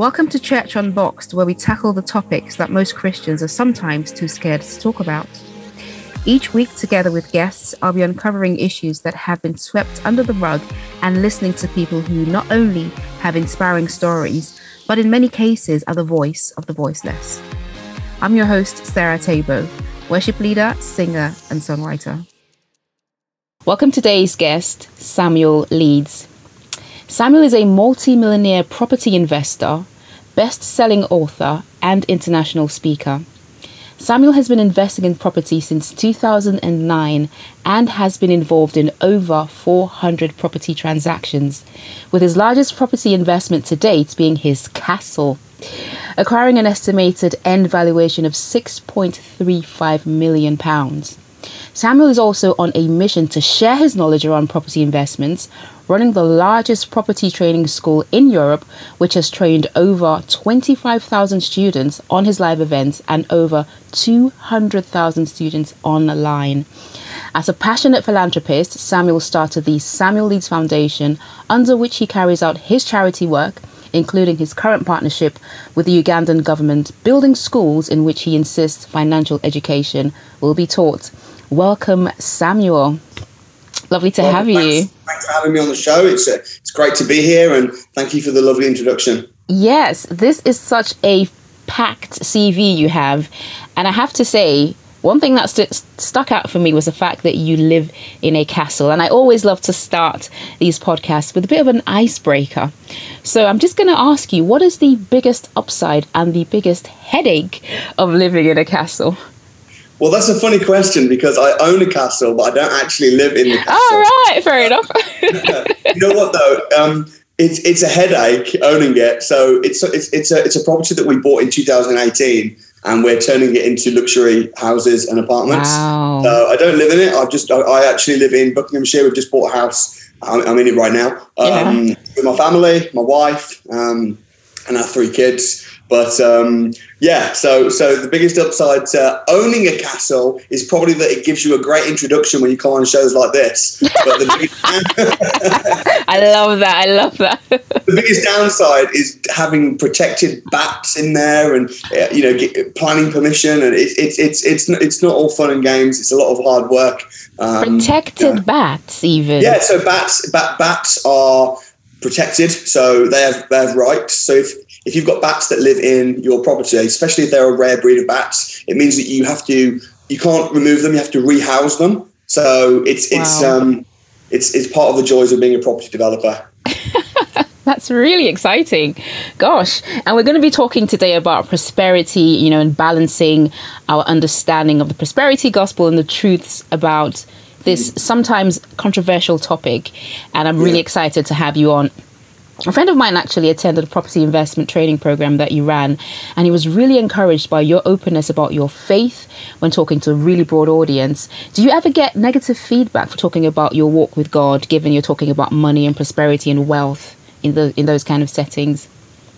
Welcome to Church Unboxed, where we tackle the topics that most Christians are sometimes too scared to talk about. Each week, together with guests, I'll be uncovering issues that have been swept under the rug and listening to people who not only have inspiring stories, but in many cases are the voice of the voiceless. I'm your host, Sarah Tabo, worship leader, singer, and songwriter. Welcome to today's guest, Samuel Leeds. Samuel is a multi-millionaire property investor, best-selling author, and international speaker. Samuel has been investing in property since 2009 and has been involved in over 400 property transactions, with his largest property investment to date being his castle, acquiring an estimated end valuation of 6.35 million pounds. Samuel is also on a mission to share his knowledge around property investments, running the largest property training school in Europe, which has trained over 25,000 students on his live events and over 200,000 students online. As a passionate philanthropist, Samuel started the Samuel Leeds Foundation, under which he carries out his charity work, including his current partnership with the Ugandan government, building schools in which he insists financial education will be taught. Welcome, Samuel. Lovely to well, have thanks, you. Thanks for having me on the show. It's uh, it's great to be here, and thank you for the lovely introduction. Yes, this is such a packed CV you have, and I have to say, one thing that st- stuck out for me was the fact that you live in a castle. And I always love to start these podcasts with a bit of an icebreaker. So I'm just going to ask you what is the biggest upside and the biggest headache of living in a castle? Well, that's a funny question because I own a castle, but I don't actually live in the castle. All right, fair enough. you know what though? Um, it's it's a headache owning it. So it's it's it's a it's a property that we bought in 2018, and we're turning it into luxury houses and apartments. Wow. So I don't live in it. I just I, I actually live in Buckinghamshire. We've just bought a house. I'm, I'm in it right now um, yeah. with my family, my wife, um, and our three kids. But um, yeah, so so the biggest upside to owning a castle is probably that it gives you a great introduction when you come on shows like this. I love that. I love that. the biggest downside is having protected bats in there, and uh, you know, get, planning permission, and it's it's it's it's not, it's not all fun and games. It's a lot of hard work. Um, protected yeah. bats, even. Yeah, so bats bat, bats are protected, so they have they have rights. So if if you've got bats that live in your property, especially if they're a rare breed of bats, it means that you have to you can't remove them. You have to rehouse them. So it's wow. it's um it's it's part of the joys of being a property developer. That's really exciting. Gosh. And we're going to be talking today about prosperity, you know, and balancing our understanding of the prosperity gospel and the truths about this sometimes controversial topic. And I'm really yeah. excited to have you on a friend of mine actually attended a property investment training program that you ran, and he was really encouraged by your openness about your faith when talking to a really broad audience. Do you ever get negative feedback for talking about your walk with God, given you're talking about money and prosperity and wealth in the in those kind of settings?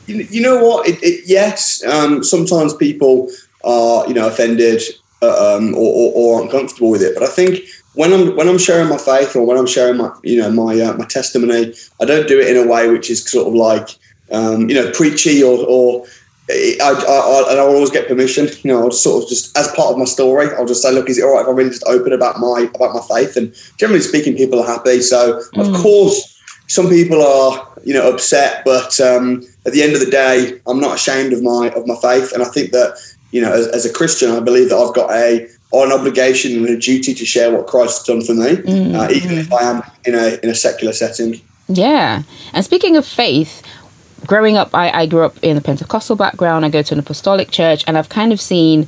You, know what? It, it, yes, um, sometimes people are you know offended uh, um, or, or, or uncomfortable with it, but I think when I'm when I'm sharing my faith or when I'm sharing my you know my uh, my testimony, I don't do it in a way which is sort of like um, you know preachy or or I, I, I, always get permission. You know, I'll sort of just as part of my story, I'll just say, look, is it all right if I really just open about my about my faith? And generally speaking, people are happy. So mm. of course, some people are you know upset, but um, at the end of the day, I'm not ashamed of my of my faith, and I think that you know as, as a Christian, I believe that I've got a or an obligation and a duty to share what Christ has done for me, mm-hmm. uh, even if I am in a in a secular setting. Yeah, and speaking of faith, growing up, I, I grew up in a Pentecostal background. I go to an apostolic church, and I've kind of seen,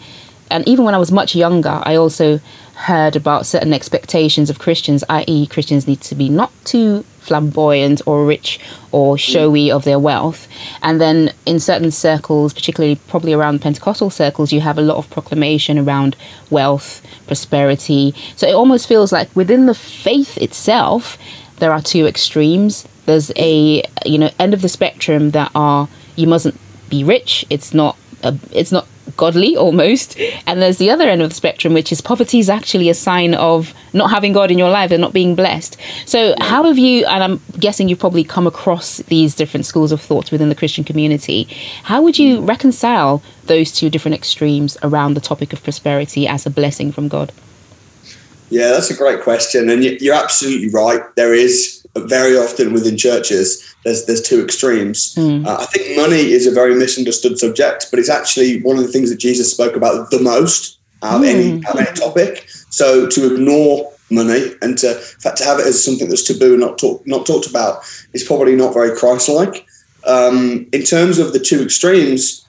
and even when I was much younger, I also heard about certain expectations of Christians, i.e., Christians need to be not too flamboyant or rich or showy of their wealth. And then in certain circles, particularly probably around Pentecostal circles, you have a lot of proclamation around wealth, prosperity. So it almost feels like within the faith itself, there are two extremes. There's a you know end of the spectrum that are you mustn't be rich. It's not a, it's not godly almost. And there's the other end of the spectrum which is poverty is actually a sign of not having god in your life and not being blessed. So how have you and i'm guessing you've probably come across these different schools of thought within the christian community. How would you hmm. reconcile those two different extremes around the topic of prosperity as a blessing from god? Yeah that's a great question and you're absolutely right. There is very often within churches there's there's two extremes. Mm. Uh, I think money is a very misunderstood subject, but it's actually one of the things that Jesus spoke about the most out of mm. any out of any topic. So to ignore money and to in fact to have it as something that's taboo and not talk, not talked about is probably not very Christ-like. Um, in terms of the two extremes,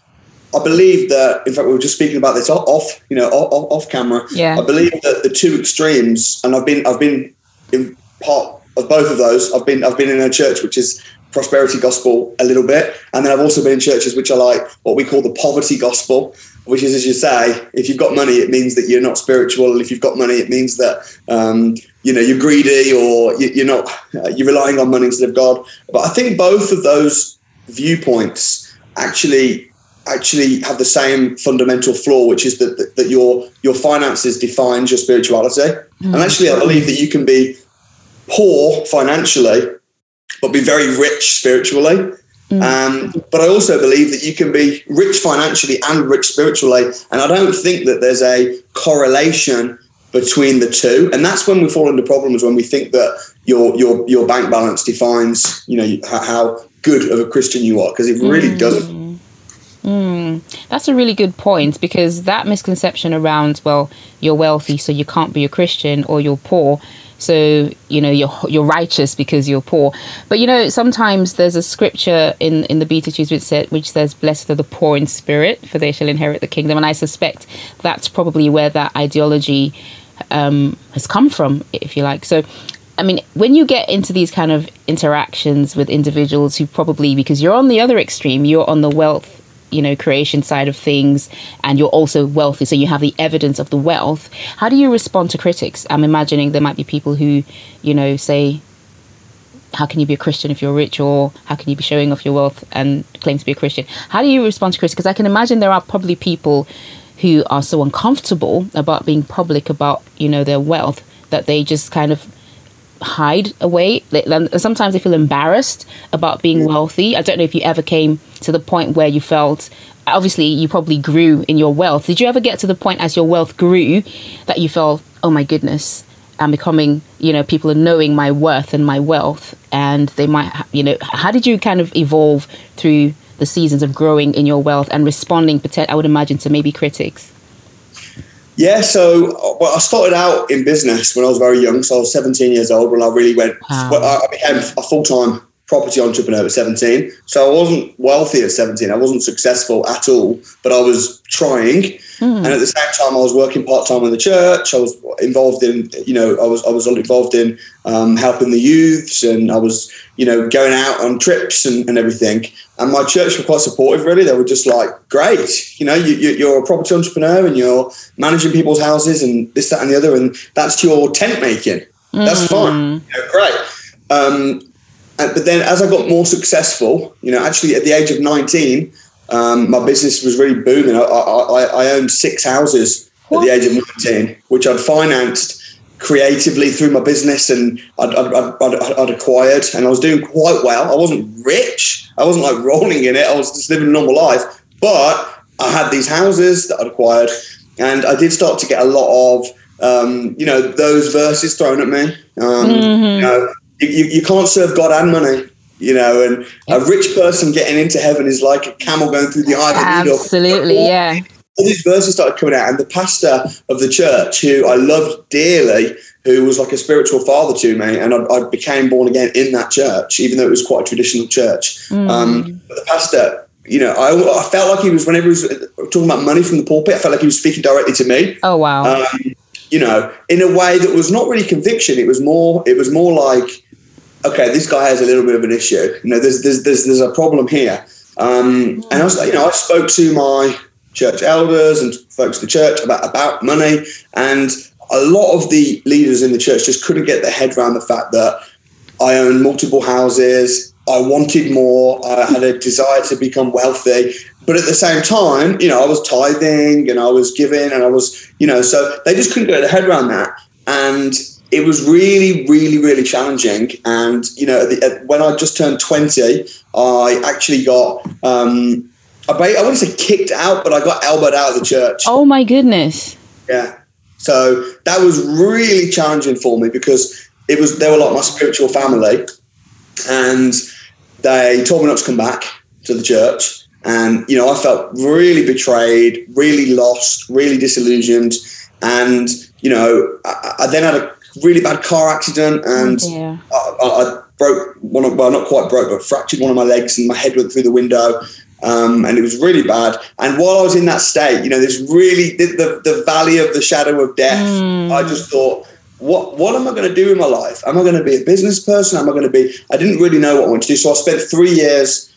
I believe that in fact we were just speaking about this off you know off, off camera. Yeah. I believe that the two extremes, and I've been I've been in part of both of those. I've been I've been in a church which is prosperity gospel a little bit. And then I've also been in churches which are like what we call the poverty gospel, which is, as you say, if you've got money, it means that you're not spiritual. If you've got money, it means that, um, you know, you're greedy or you're not, uh, you're relying on money instead of God. But I think both of those viewpoints actually actually have the same fundamental flaw, which is that, that, that your your finances defines your spirituality. Mm-hmm. And actually, I believe that you can be poor financially but be very rich spiritually. Mm. Um, but I also believe that you can be rich financially and rich spiritually. And I don't think that there's a correlation between the two. And that's when we fall into problems when we think that your your your bank balance defines, you know, how good of a Christian you are, because it really mm. doesn't. Mm. That's a really good point because that misconception around, well, you're wealthy, so you can't be a Christian, or you're poor, so you know you're you're righteous because you're poor. But you know sometimes there's a scripture in in the beatitudes which which says blessed are the poor in spirit for they shall inherit the kingdom. And i suspect that's probably where that ideology um, has come from if you like. So I mean, when you get into these kind of interactions with individuals who probably, because you're on the other extreme, you're on the wealth you know creation side of things and you're also wealthy so you have the evidence of the wealth how do you respond to critics? I'm imagining there might be people who you know say how can you be a christian if you're rich? Or how can you be showing off your wealth and claim to be a christian? How do you respond to critics? Because i can imagine there are probably people who are so uncomfortable about being public about you know their wealth that they just kind of hide away. Sometimes they feel embarrassed about being wealthy. I don't know if you ever came to the point where you felt obviously you probably grew in your wealth. Did you ever get to the point as your wealth grew that you felt, oh my goodness, I'm becoming, you know, people are knowing my worth and my wealth, and they might, you know, how did you kind of evolve through the seasons of growing in your wealth and responding, I would imagine, to maybe critics? Yeah, so well, I started out in business when I was very young. So I was 17 years old when I really went. Wow. Well, I became a full time property entrepreneur at 17. So I wasn't wealthy at 17. I wasn't successful at all, but I was trying. Mm. And at the same time, I was working part time in the church. I was involved in, you know, I was I was involved in um, helping the youths, and I was, you know, going out on trips and, and everything. And my church were quite supportive. Really, they were just like, "Great, you know, you, you're a property entrepreneur and you're managing people's houses and this, that, and the other, and that's your tent making. Mm. That's fine, you know, great." Um, and, but then as I got more successful, you know, actually at the age of 19, um, my business was really booming. I, I, I owned six houses what? at the age of 19, which I'd financed creatively through my business and I'd, I'd, I'd, I'd, acquired and I was doing quite well. I wasn't rich. I wasn't like rolling in it. I was just living a normal life, but I had these houses that I'd acquired and I did start to get a lot of, um, you know, those verses thrown at me. Um, mm-hmm. you know, you, you can't serve God and money you know, and a rich person getting into heaven is like a camel going through the eye of the needle. Absolutely, yeah. All these verses started coming out, and the pastor of the church, who I loved dearly, who was like a spiritual father to me, and I, I became born again in that church, even though it was quite a traditional church. Mm. Um, but the pastor, you know, I, I, felt like he was whenever he was talking about money from the pulpit, I felt like he was speaking directly to me. Oh wow! Um, you know, in a way that was not really conviction. It was more. It was more like okay, this guy has a little bit of an issue. You know, there's there's there's, there's a problem here. Um, and I was, you know, I spoke to my church elders and folks in the church about about money, and a lot of the leaders in the church just couldn't get their head around the fact that I own multiple houses. I wanted more. I had a desire to become wealthy. But at the same time, you know, I was tithing and I was giving and I was, you know, so they just couldn't get their head around that. And it was really, really, really challenging. And, you know, the, at, when I just turned 20, I actually got, um, I, I wouldn't say kicked out, but I got elbowed out of the church. Oh, my goodness. Yeah. So that was really challenging for me because it was, they were like my spiritual family. And they told me not to come back to the church. And, you know, I felt really betrayed, really lost, really disillusioned. And, you know, I, I then had a really bad car accident and oh I, I, broke one of, well, not quite broke, but fractured one of my legs and my head went through the window. Um, and it was really bad. And while I was in that state, you know, there's really the, the, the valley of the shadow of death. Mm. I just thought, what what am I going to do in my life? Am I going to be a business person? Am I going to be? I didn't really know what I wanted to do, so I spent three years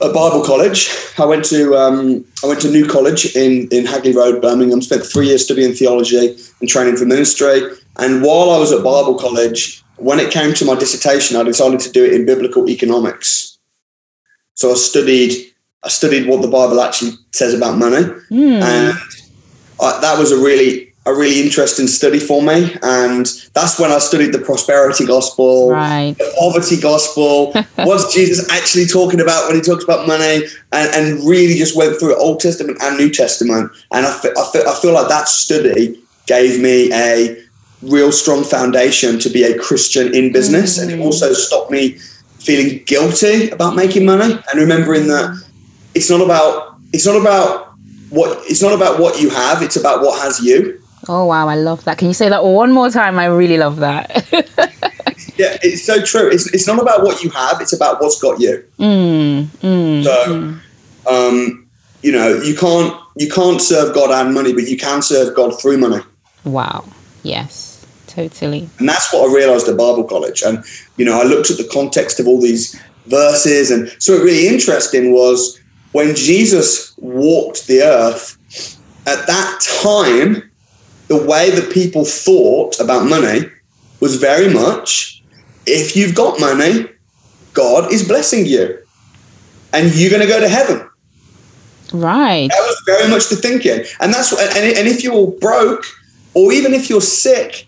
at Bible college. I went to um, I went to New College in in Hagley Road, Birmingham. Spent three years studying theology and training for ministry. And while I was at Bible college, when it came to my dissertation, I decided to do it in biblical economics. So I studied I studied what the Bible actually says about money, Mm. and I, that was a really a really interesting study for me. And that's when I studied the prosperity gospel, Right. the poverty gospel. What's Jesus actually talking about when he talks about money? And, and really just went through Old Testament and New Testament. And I, fe- I, fe- I feel like that study gave me a real strong foundation to be a Christian in business. And it also stopped me feeling guilty about making money and remembering that it's not about it's not about what it's not about what you have, it's about what has you. Oh, wow. I love that. Can you say that one more time? I really love that. Yeah, it's so true. It's, it's not about what you have, it's about what's got you. mm, mm, So, um, you know, you can't you can't serve God and money, but you can serve God through money. wow. Yes, totally. And that's what I realized at Bible college. And, you know, I looked at the context of all these verses. And so what really interesting was when Jesus walked the earth, at that time, the way that people thought about money was very much if you've got money, God is blessing you and you're going to go to heaven. Right. That was very much the thinking, and that's and, and if you're broke or even if you're sick,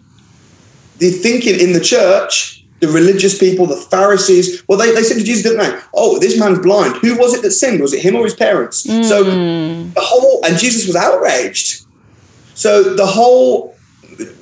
the thinking in the church, the religious people, the Pharisees, well, they, they said to Jesus, didn't they? Oh, this man's blind. Who was it that sinned? Was it him or his parents? So Mm. the whole and Jesus was outraged. So the whole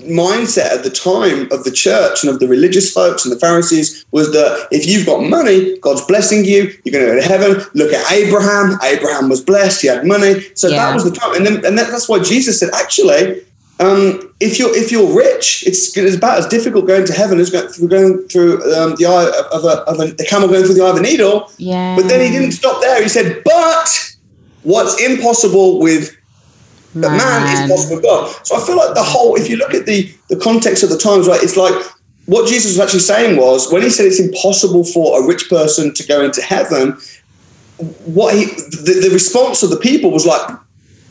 mindset at the time of the church and of the religious folks and the Pharisees was that if you've got money, God's blessing you, you're going to go to heaven. Look at Abraham. Abraham was blessed. He had money. So Yeah. that was the time. And then and that, that's why Jesus said, actually, um, if you're if you're rich, it's, it's about as difficult going to heaven as going through, going through um, the eye of a, of a, a camel going through the eye of a needle. Yeah. But then he didn't stop there. He said, but what's impossible with the man is possible with God. So I feel like the whole, if you look at the, the context of the times, right, it's like what Jesus was actually saying was when he said it's impossible for a rich person to go into heaven, what he the, the response of the people was like,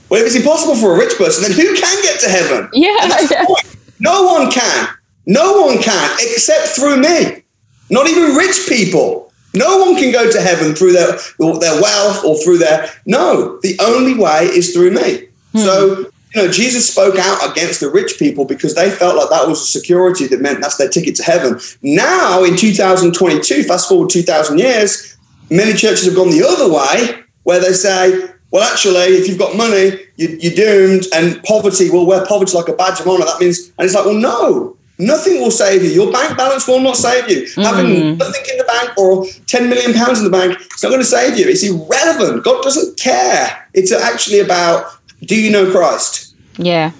well, if it's impossible for a rich person, then who can get to heaven? Yeah. And that's the point. No one can. No one can except through me. Not even rich people. No one can go to heaven through their their wealth or through their no. The only way is through me. Hmm. So you know, Jesus spoke out against the rich people because they felt like that was a security that meant that's their ticket to heaven. Now, in 2022, fast forward 2,000 years, many churches have gone the other way, where they say, well, actually, if you've got money, you, you're doomed, and poverty, well, wear poverty like a badge of honor. That means, and it's like, well, no, nothing will save you. Your bank balance will not save you. Having hmm. nothing in the bank or 10 million pounds in the bank, it's not going to save you. It's irrelevant. God doesn't care. It's actually about, do you know Christ? Yeah,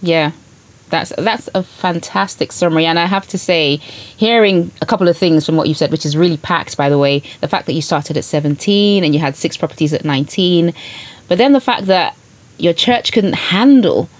yeah. That's that's a fantastic summary, and I have to say, hearing a couple of things from what you said, which is really packed, by the way, the fact that you started at seventeen and you had six properties at nineteen, but then the fact that your church couldn't handle,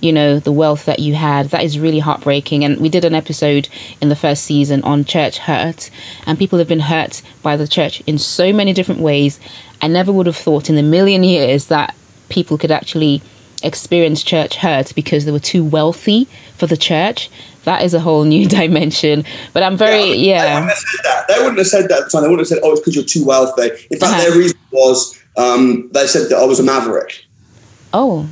you know, the wealth that you had, that is really heartbreaking. And we did an episode in the first season on church hurt, and people have been hurt by the church in so many different ways. I never would have thought in a million years that people could actually experience church hurt because they were too wealthy for the church, that is a whole new dimension. But I'm very yeah. yeah. They wouldn't have said that. They wouldn't have said that at the time. They wouldn't have said, "Oh, it's because you're too wealthy." In fact, uh-huh. their reason was um, they said that I was a maverick. Oh.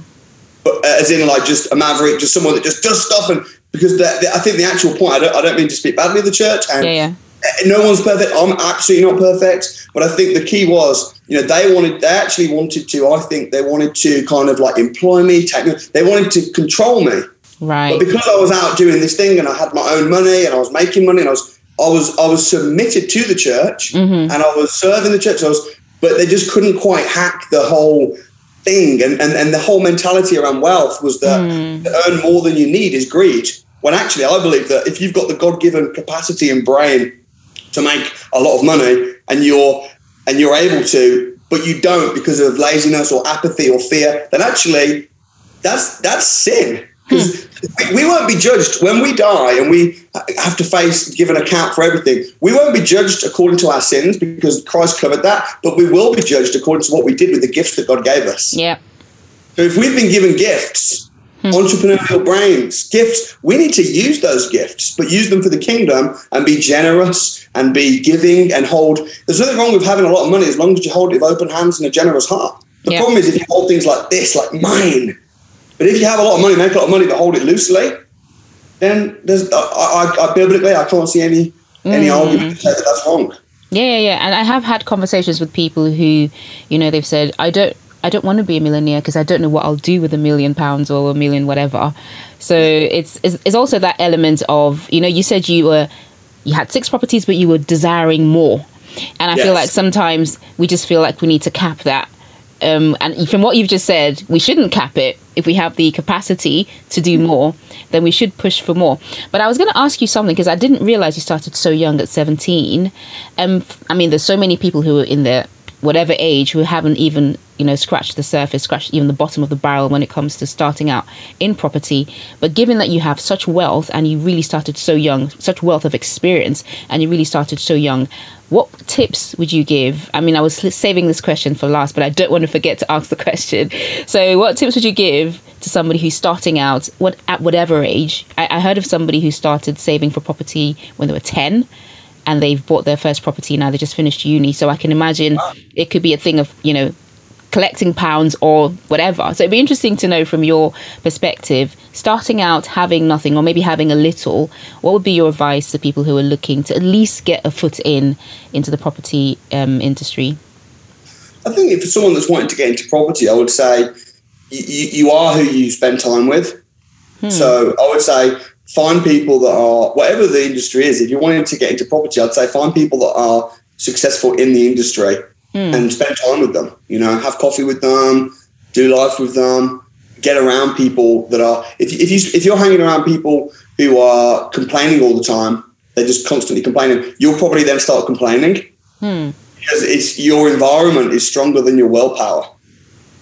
But, uh, as in, like, just a maverick, just someone that just does stuff. And because the, the, I think the actual point, I don't, I don't mean to speak badly of the church. And yeah, yeah. No one's perfect. I'm absolutely not perfect. But I think the key was, you know, they wanted, they actually wanted to, I think they wanted to kind of like employ me, take me, they wanted to control me. Right. But because I was out doing this thing and I had my own money and I was making money and I was, I was, I was submitted to the church mm-hmm. and I was serving the church. I was, but they just couldn't quite hack the whole thing. And, and, and the whole mentality around wealth was that mm. to earn more than you need is greed. When actually, I believe that if you've got the God given capacity and brain to make a lot of money and you're and you're able to, but you don't because of laziness or apathy or fear, then actually that's that's sin. Because we, we won't be judged when we die and we have to face give an account for everything. We won't be judged according to our sins because Christ covered that, but we will be judged according to what we did with the gifts that God gave us. Yeah. So if we've been given gifts, hmm. Entrepreneurial brains, gifts, we need to use those gifts, but use them for the kingdom and be generous and be giving and hold. There's nothing wrong with having a lot of money as long as you hold it with open hands and a generous heart. The problem is if you hold things like this, like mine, but if you have a lot of money, make a lot of money, but hold it loosely, then there's I, I, I biblically I can't see any any mm. argument to say that that's wrong. Yeah, yeah, yeah. And I have had conversations with people who, you know, they've said, I don't I don't want to be a millionaire because I don't know what I'll do with a million pounds or a million whatever. So it's, it's it's also that element of you know you said you were you had six properties but you were desiring more, and I yes. feel like sometimes we just feel like we need to cap that. Um, and from what you've just said, we shouldn't cap it. If we have the capacity to do more, then we should push for more. But I was going to ask you something because I didn't realize you started so young at 17. Um, I mean, there's so many people who are in their whatever age who haven't even you know scratched the surface scratched even the bottom of the barrel when it comes to starting out in property. But given that you have such wealth and you really started so young such wealth of experience and you really started so young what tips would you give? I mean i was saving this question for last but i don't want to forget to ask the question. So what tips would you give to somebody who's starting out what at whatever age? I, I heard of somebody who started saving for property when they were 10 and they've bought their first property now they just finished uni. So i can imagine it could be a thing of you know collecting pounds or whatever. So it'd be interesting to know from your perspective starting out having nothing or maybe having a little what would be your advice to people who are looking to at least get a foot in into the property um, industry? I think if for someone that's wanting to get into property i would say you, you are who you spend time with. Hmm. so i would say find people that are whatever the industry is. If you're wanting to get into property, I'd say find people that are successful in the industry mm. and spend time with them. You know, have coffee with them, do life with them, get around people that are. If if you if you're hanging around people who are complaining all the time, they're just constantly complaining. You'll probably then start complaining mm. because it's your environment is stronger than your willpower.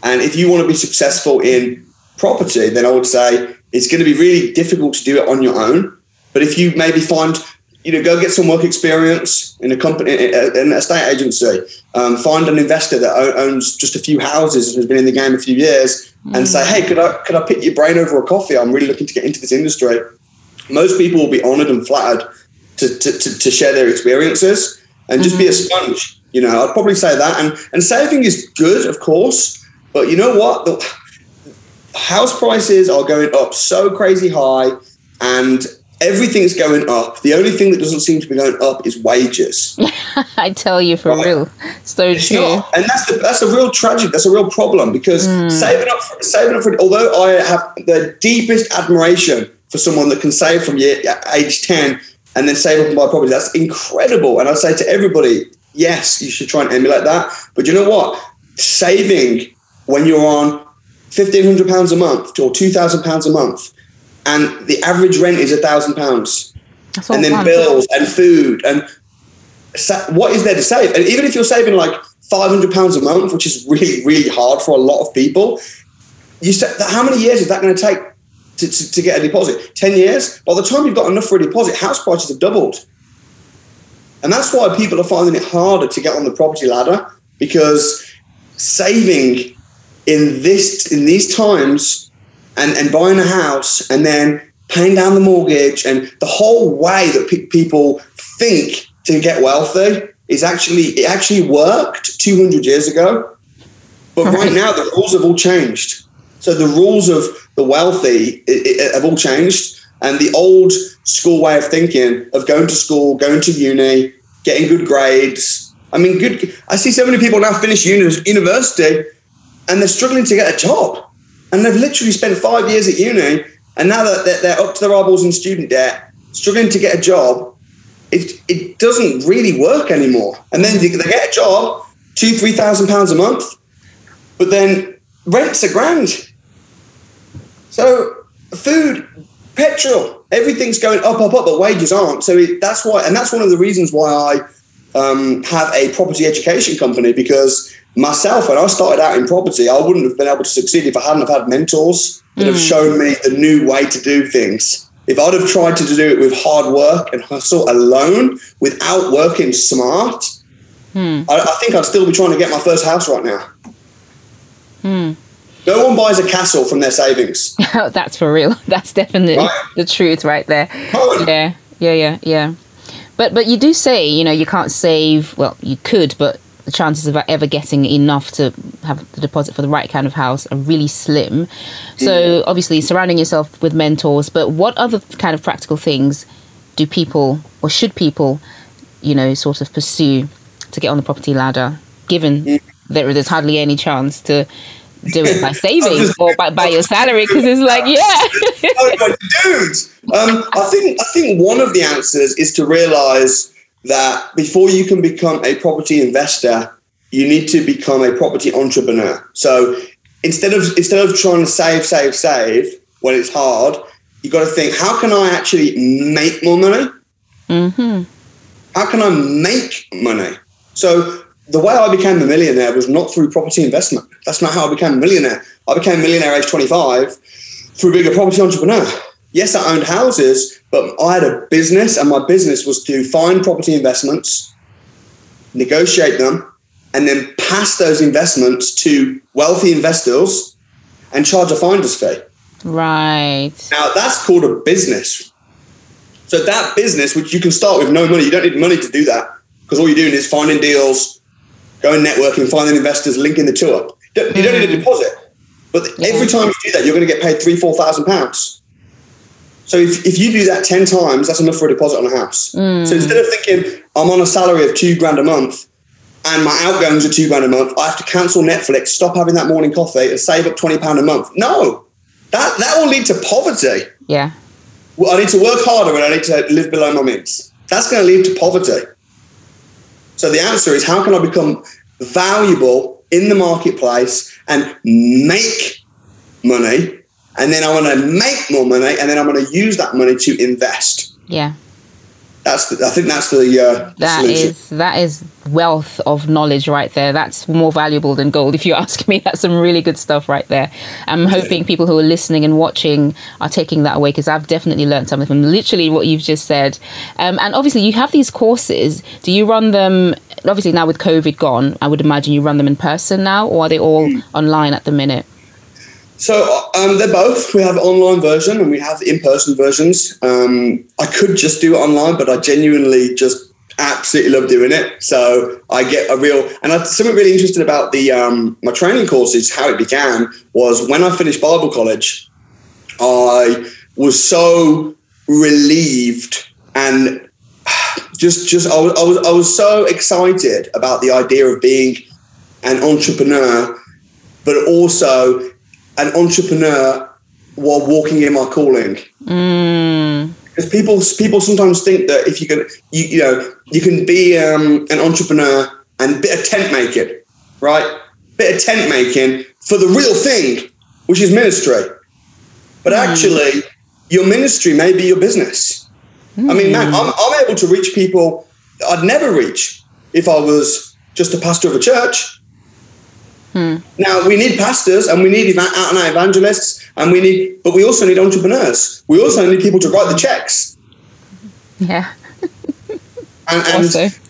And if you want to be successful in property, then I would say it's going to be really difficult to do it on your own. But if you maybe find, you know, go get some work experience in a company, in an estate agency, um, find an investor that owns just a few houses and has been in the game a few years, mm. and say, hey, could I could I pick your brain over a coffee? I'm really looking to get into this industry. Most people will be honoured and flattered to, to, to, to share their experiences and just mm-hmm. be a mm-hmm. sponge. You know, I'd probably say that. And and saving is good, of course, but you know what? The, house prices are going up so crazy high and everything's going up. The only thing that doesn't seem to be going up is wages. I tell you for right? real. So it's true. Not. And that's the, that's a real tragic. That's a real problem because mm. saving up for, saving up for although I have the deepest admiration for someone that can save from year, age 10 and then save up and buy property. That's incredible. And I say to everybody, yes, you should try and emulate that. But you know what? Saving when you're on fifteen hundred pounds a month or two thousand pounds a month, and the average rent is a thousand pounds, and then bills and food and what is there to save? And even if you're saving like five hundred pounds a month, which is really really hard for a lot of people, you said how many years is that going to take to, to, to, get a deposit? Ten years. By the time you've got enough for a deposit, house prices have doubled, and that's why people are finding it harder to get on the property ladder because saving in this in these times and, and buying a house and then paying down the mortgage, and the whole way that pe- people think to get wealthy is actually it actually worked 200 years ago, but right now the rules have all changed. So the rules of the wealthy it, it, have all changed, and the old school way of thinking of going to school, going to uni, getting good grades. I mean, good. I see so many people now finish uni, university, and they're struggling to get a job, and they've literally spent five years at uni, and now that they're up to their eyeballs in student debt, struggling to get a job, it it doesn't really work anymore. And then they, get a job, two three thousand pounds a month, but then rent's a grand. So food, petrol, everything's going up, up, up, but wages aren't. So it, that's why, and that's one of the reasons why I um, have a property education company because myself, when I started out in property, I wouldn't have been able to succeed if I hadn't have had mentors that mm. have shown me the new way to do things. If I'd have tried to do it with hard work and hustle alone without working smart, hmm. I, I, think I'd still be trying to get my first house right now. Hmm. No one buys a castle from their savings. That's for real. That's definitely right? the truth right there. Yeah, yeah, yeah, yeah. But but you do say you know you can't save. Well, you could, but the chances of ever getting enough to have the deposit for the right kind of house are really slim. So obviously surrounding yourself with mentors. But what other kind of practical things do people or should people, you know, sort of pursue to get on the property ladder? Given there there's hardly any chance to do it by saving or by, by your salary because it's like yeah oh, dudes um, i think i think one of the answers is to realize that before you can become a property investor you need to become a property entrepreneur so instead of instead of trying to save save save when it's hard you got to think how can i actually make more money mm-hmm. how can i make money so the way I became a millionaire was not through property investment. That's not how I became a millionaire. I became a millionaire age 25 through being a property entrepreneur. Yes, I owned houses, but I had a business, and my business was to find property investments, negotiate them, and then pass those investments to wealthy investors and charge a finder's fee. Right. Now, that's called a business. So, that business, which you can start with no money, you don't need money to do that because all you're doing is finding deals, going networking, finding investors, linking the two up. You don't, need a mm. deposit, but every time you do that, you're going to get paid three, four thousand pounds. So if, if you do that ten times, that's enough for a deposit on a house. Mm. So instead of thinking I'm on a salary of two grand a month and my outgoings are two grand a month, I have to cancel Netflix, stop having that morning coffee, and save up twenty pound a month. No, that that will lead to poverty. Yeah. Well, I need to work harder and I need to live below my means. That's going to lead to poverty. So the answer is how can I become valuable in the marketplace and make money? And then I want to make more money and then I'm going to use that money to invest. Yeah that's the, I think that's the uh, that is that is wealth of knowledge right there. That's more valuable than gold. If you ask me, that's some really good stuff right there. I'm hoping people who are listening and watching are taking that away because I've definitely learned something from literally what you've just said. Um, and obviously, you have these courses. Do you run them? Obviously, now with COVID gone, I would imagine you run them in person now, or are they all mm. online at the minute? So um, they're both. We have online version and we have in-person versions. Um, I could just do it online, but I genuinely just absolutely love doing it. So I get a real and I, something really interesting about the um, my training courses. How it began was when I finished Bible college. I was so relieved and just just I was, I was I was so excited about the idea of being an entrepreneur, but also an entrepreneur while walking in my calling. Mm. Because people people sometimes think that if you can you, you know you can be um, an entrepreneur and a bit of tent making, right? Bit of tent making for the real thing, which is ministry. But mm. actually, your ministry may be your business. Mm. I mean, man, I'm, I'm able to reach people I'd never reach if I was just a pastor of a church. Hmm. Now we need pastors and we need out and out evangelists and we need, but we also need entrepreneurs. We also need people to write the checks. Yeah. and, and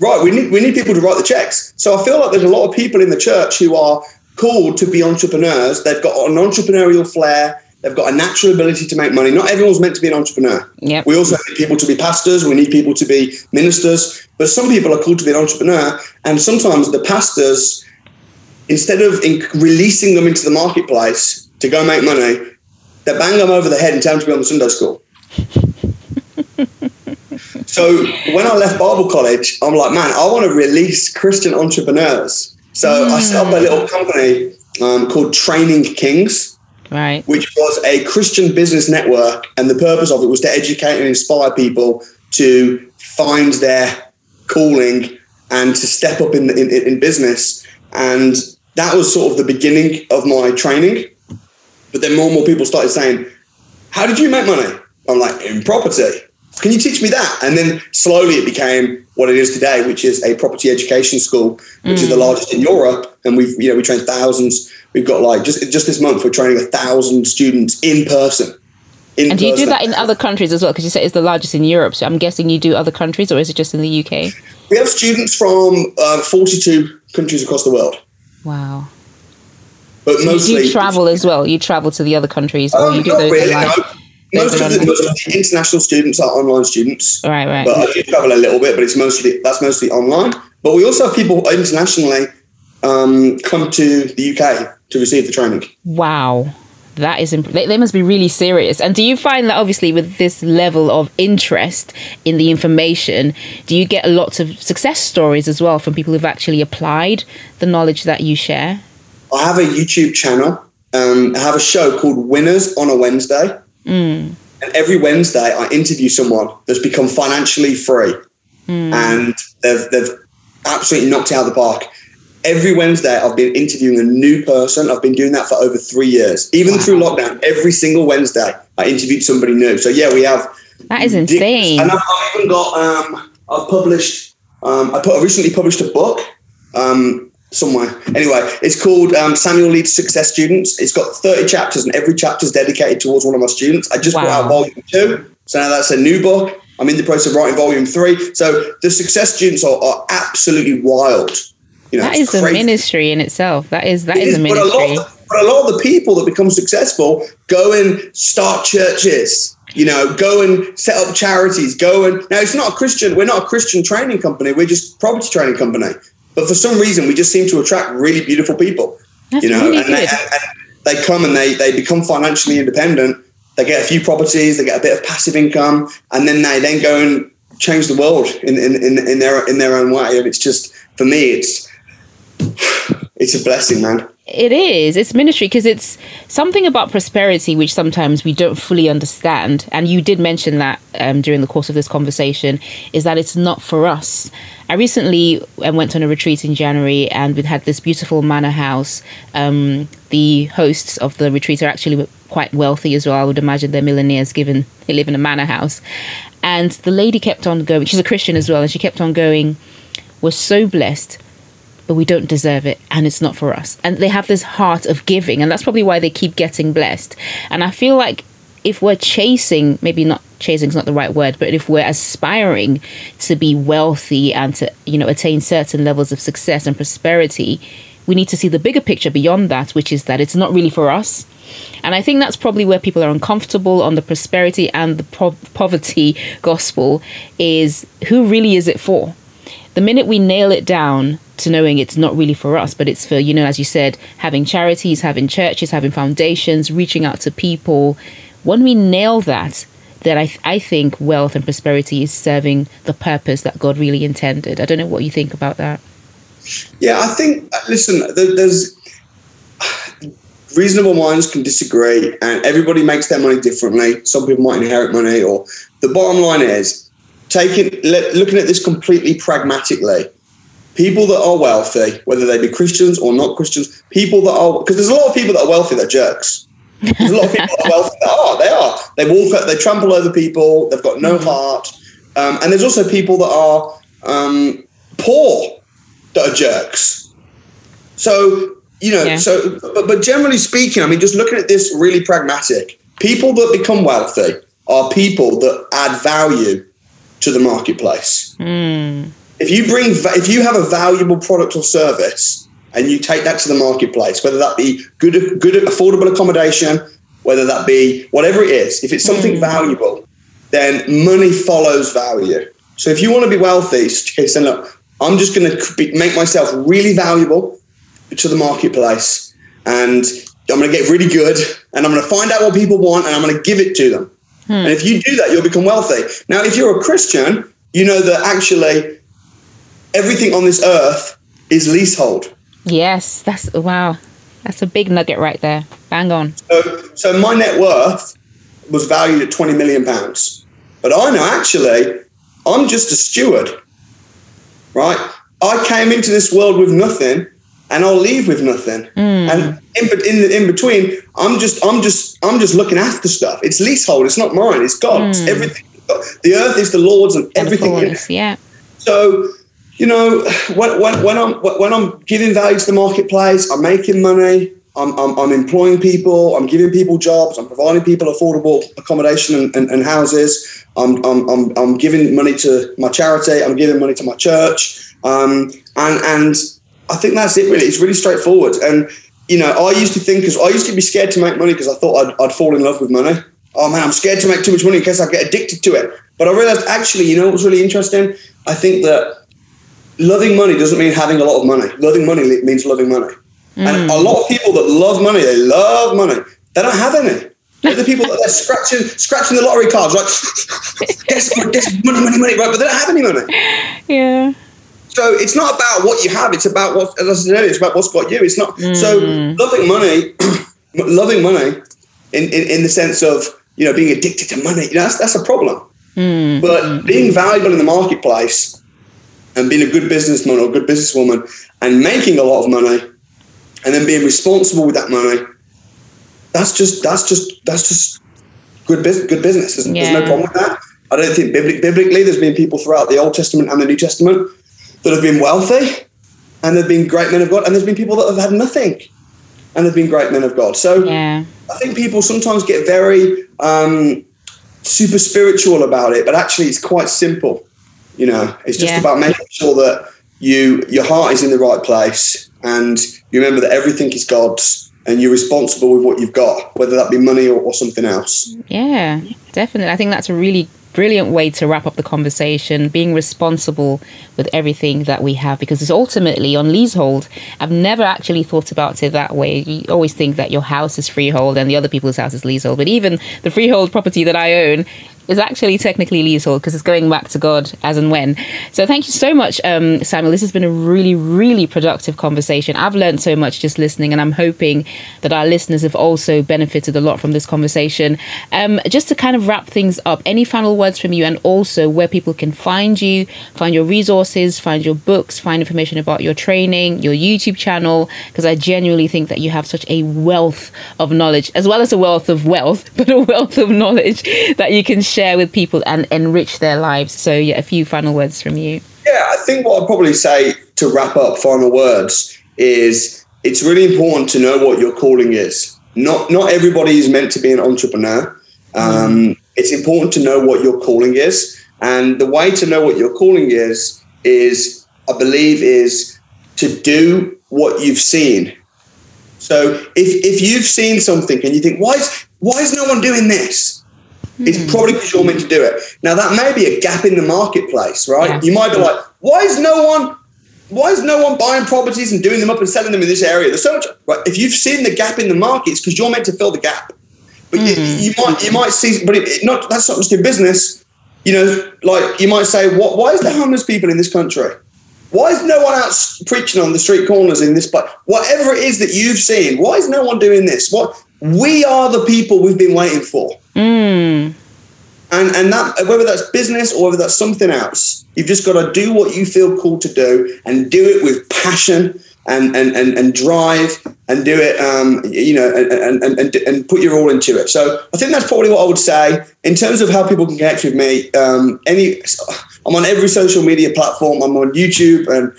right, we need we need people to write the checks. So I feel like there's a lot of people in the church who are called to be entrepreneurs. They've got an entrepreneurial flair. They've got a natural ability to make money. Not everyone's meant to be an entrepreneur. Yep. We also need people to be pastors. We need people to be ministers. But some people are called to be an entrepreneur. And sometimes the pastors, instead of in- releasing them into the marketplace to go make money, they bang them over the head and tell them to be on the Sunday school. so when I left Bible college, I'm like, man, I want to release Christian entrepreneurs. So mm. I set up a little company um, called Training Kings, right? Which was a Christian business network, and the purpose of it was to educate and inspire people to find their calling and to step up in, in, in business. And that was sort of the beginning of my training. But then more and more people started saying, "How did you make money?" I'm like, "In property." Can you teach me that? And then slowly it became what it is today, which is a property education school, which mm. is the mm. largest in Europe. And we've, you know, we train thousands. We've got like just just this month, we're training a thousand students in person. In and do you do that in other countries as well? Because you said it's the largest in Europe. So I'm guessing you do other countries, or is it just in the UK? We have students from uh, 42 countries across the world. Wow. But so mostly, you travel as well. You travel to the other countries, or um, you do those really, no most of, the, most of the international students are online students. Right, right. But I do travel a little bit, but it's mostly that's mostly online. But we also have people internationally um, come to the UK to receive the training. Wow. That is, imp- they, they must be really serious. And do you find that obviously with this level of interest in the information, do you get lots of success stories as well from people who've actually applied the knowledge that you share? I have a YouTube channel. Um, I have a show called Winners on a Wednesday. Mm. And every Wednesday, I interview someone that's become financially free, mm. and they've they've absolutely knocked out of the park. Every Wednesday, I've been interviewing a new person. I've been doing that for over three years. Even wow. through lockdown, every single Wednesday, I interviewed somebody new. So yeah, we have. That is insane. And I've, I've even got. Um, I've published. Um, I, put, I recently published a book. Um, somewhere. Anyway, it's called um, Samuel Leeds Success Students. It's got 30 chapters, and every chapter is dedicated towards one of my students. I just wow. out volume two, so now that's a new book. I'm in the process of writing volume three. So the success students are, are absolutely wild. You know, that is crazy. a ministry in itself. That is that is, is, a ministry. But a, of, but a lot of the people that become successful go and start churches. You know, go and set up charities. Go and now it's not a Christian. We're not a Christian training company. We're just property training company. But for some reason, we just seem to attract really beautiful people. That's you know, really and, they, and they come and they they become financially independent. They get a few properties, they get a bit of passive income, and then they then go and change the world in in, in, in their in their own way. And it's just for me, it's it's a blessing, man. It is. It's ministry because it's something about prosperity which sometimes we don't fully understand. And you did mention that um, during the course of this conversation is that it's not for us. I recently um, went on a retreat in January and we had this beautiful manor house. Um, the hosts of the retreat are actually quite wealthy as well. I would imagine they're millionaires given they live in a manor house. And the lady kept on going. She's a Christian as well. And she kept on going, We're so blessed but we don't deserve it and it's not for us. And they have this heart of giving, and that's probably why they keep getting blessed. And I feel like if we're chasing, maybe not chasing is not the right word, but if we're aspiring to be wealthy and to, you know, attain certain levels of success and prosperity, we need to see the bigger picture beyond that, which is that it's not really for us. And I think that's probably where people are uncomfortable on the prosperity and the po- poverty gospel is who really is it for? The minute we nail it down to knowing it's not really for us, but it's for, you know, as you said, having charities, having churches, having foundations, reaching out to people. When we nail that, then I, th- I think wealth and prosperity is serving the purpose that God really intended. I don't know what you think about that. Yeah, I think, uh, listen, there's reasonable minds can disagree and everybody makes their money differently. Some people might inherit money, or the bottom line is taking, looking at this completely pragmatically people that are wealthy, whether they be Christians or not Christians, people that are because there's a lot of people that are wealthy that are jerks. There's a lot of people that are wealthy that are. They are. They walk. They trample over people. They've got no mm-hmm. heart. Um, and there's also people that are um, poor that are jerks. So you know. Yeah. So, but, but generally speaking, I mean, just looking at this really pragmatic, people that become wealthy are people that add value to the marketplace. Mm if you bring if you have a valuable product or service and you take that to the marketplace, whether that be good good affordable accommodation, whether that be whatever it is, if it's something mm. valuable, then money follows value. So if you want to be wealthy, okay, so look, I'm just going to make myself really valuable to the marketplace and I'm going to get really good and I'm going to find out what people want and I'm going to give it to them. Hmm. And if you do that, you'll become wealthy. Now, if you're a Christian, you know that actually everything on this earth is leasehold. Yes, that's wow. That's a big nugget right there. Bang on. So, so my net worth was valued at 20 million pounds. But I know actually I'm just a steward. Right? I came into this world with nothing and I'll leave with nothing. Mm. And in, in, in between, I'm just I'm just I'm just looking after stuff. It's leasehold. It's not mine. It's God's. Mm. Everything. The earth is the Lord's, and everything. Yeah. So you know, when, when, when I'm when I'm giving value to the marketplace, I'm making money. I'm, I'm, I'm, employing people. I'm giving people jobs. I'm providing people affordable accommodation and, and, and houses. I'm, I'm, I'm, giving money to my charity. I'm giving money to my church. Um, and and I think that's it. Really, it's really straightforward. And you know, I used to think because I used to be scared to make money because I thought I'd, I'd fall in love with money. Oh man, I'm scared to make too much money in case I get addicted to it. But I realized actually, you know, what was really interesting. I think that loving money doesn't mean having a lot of money. Loving money means loving money. Mm. And a lot of people that love money, they love money. They don't have any. They're the people that they're scratching, scratching the lottery cards, right? desperate, desperate, money, money, money, right? But they don't have any money. Yeah. So it's not about what you have; it's about what, as I said earlier, it's about what's got you. It's not mm. so loving money, loving money, in, in, in the sense of you know being addicted to money. You know, that's that's a problem. Mm. But being valuable in the marketplace and being a good businessman or a good businesswoman and making a lot of money and then being responsible with that money, that's just that's just that's just good business. Good business. There's, yeah. there's no problem with that. I don't think biblically there's been people throughout the Old Testament and the New Testament that have been wealthy and there've been great men of God, and there's been people that have had nothing and have been great men of God. So yeah. I think people sometimes get very um, super spiritual about it, but actually it's quite simple. You know, it's just yeah. about making sure that you your heart is in the right place and you remember that everything is God's and you're responsible with what you've got, whether that be money or, or something else. Yeah, definitely. I think that's a really brilliant way to wrap up the conversation, being responsible with everything that we have, because it's ultimately on leasehold. I've never actually thought about it that way. You always think that your house is freehold and the other people's house is leasehold, but even the freehold property that I own is actually technically leasehold because it's going back to God as and when. So thank you so much, um, Samuel. This has been a really, really productive conversation. I've learned so much just listening, and I'm hoping that our listeners have also benefited a lot from this conversation. Um, just to kind of wrap things up, any final words from you, and also where people can find you, find your resources, find your books, find information about your training, your YouTube channel, because I genuinely think that you have such a wealth of knowledge, as well as a wealth of wealth, but a wealth of knowledge that you can share with people and enrich their lives. So, yeah, a few final words from you. Yeah, I think what I'd probably say to wrap up final words is it's really important to know what your calling is. Not not everybody is meant to be an entrepreneur. Um, it's important to know what your calling is, and the way to know what your calling is is, I believe, is to do what you've seen. So if if you've seen something and you think, why is why is no one doing this? It's hmm. probably because you're meant to do it. Now that may be a gap in the marketplace, right? Yeah. You might be like, why is no one why is no one buying properties and doing them up and selling them in this area? There's so much right. If you've seen the gap in the market, it's because you're meant to fill the gap. But mm. you, hmm. you, might you might see, but it, it not that's not just in business. You know, like you might say, what? Why is there homeless people in this country? Why is no one out preaching on the street corners in this place? Whatever it is that you've seen, why is no one doing this? What we are the people we've been waiting for. Mm. And, and that whether that's business or whether that's something else, you've just got to do what you feel called to do and do it with passion and and, and, and drive and do it um, you know and, and, and, and put your all into it. So I think that's probably what I would say in terms of how people can connect with me. Um, any I'm on every social media platform. I'm on YouTube and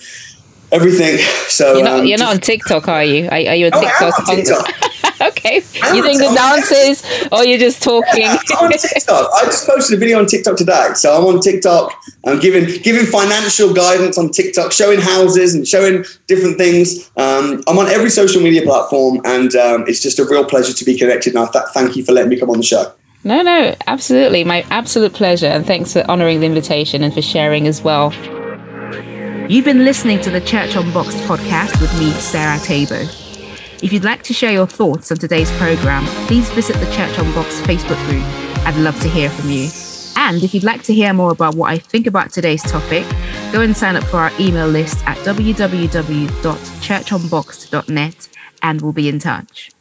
everything. So you're not, um, you're not on TikTok, are you? Are, are you on Oh, I TikTok? am on TikTok. okay. You doing the TikTok. dances or you're just talking? Yeah, I'm on TikTok. I just posted a video on TikTok today. So I'm on TikTok. I'm giving giving financial guidance on TikTok, showing houses and showing different things. Um, I'm on every social media platform, and um, it's just a real pleasure to be connected. And I th- thank you for letting me come on the show. No, no, absolutely. My absolute pleasure. And thanks for honoring the invitation and for sharing as well. You've been listening to the Church Unboxed podcast with me, Sarah Teibo. If you'd like to share your thoughts on today's program, please visit the Church Unboxed Facebook group. I'd love to hear from you. And if you'd like to hear more about what I think about today's topic, go and sign up for our email list at www.churchunboxed.net and we'll be in touch.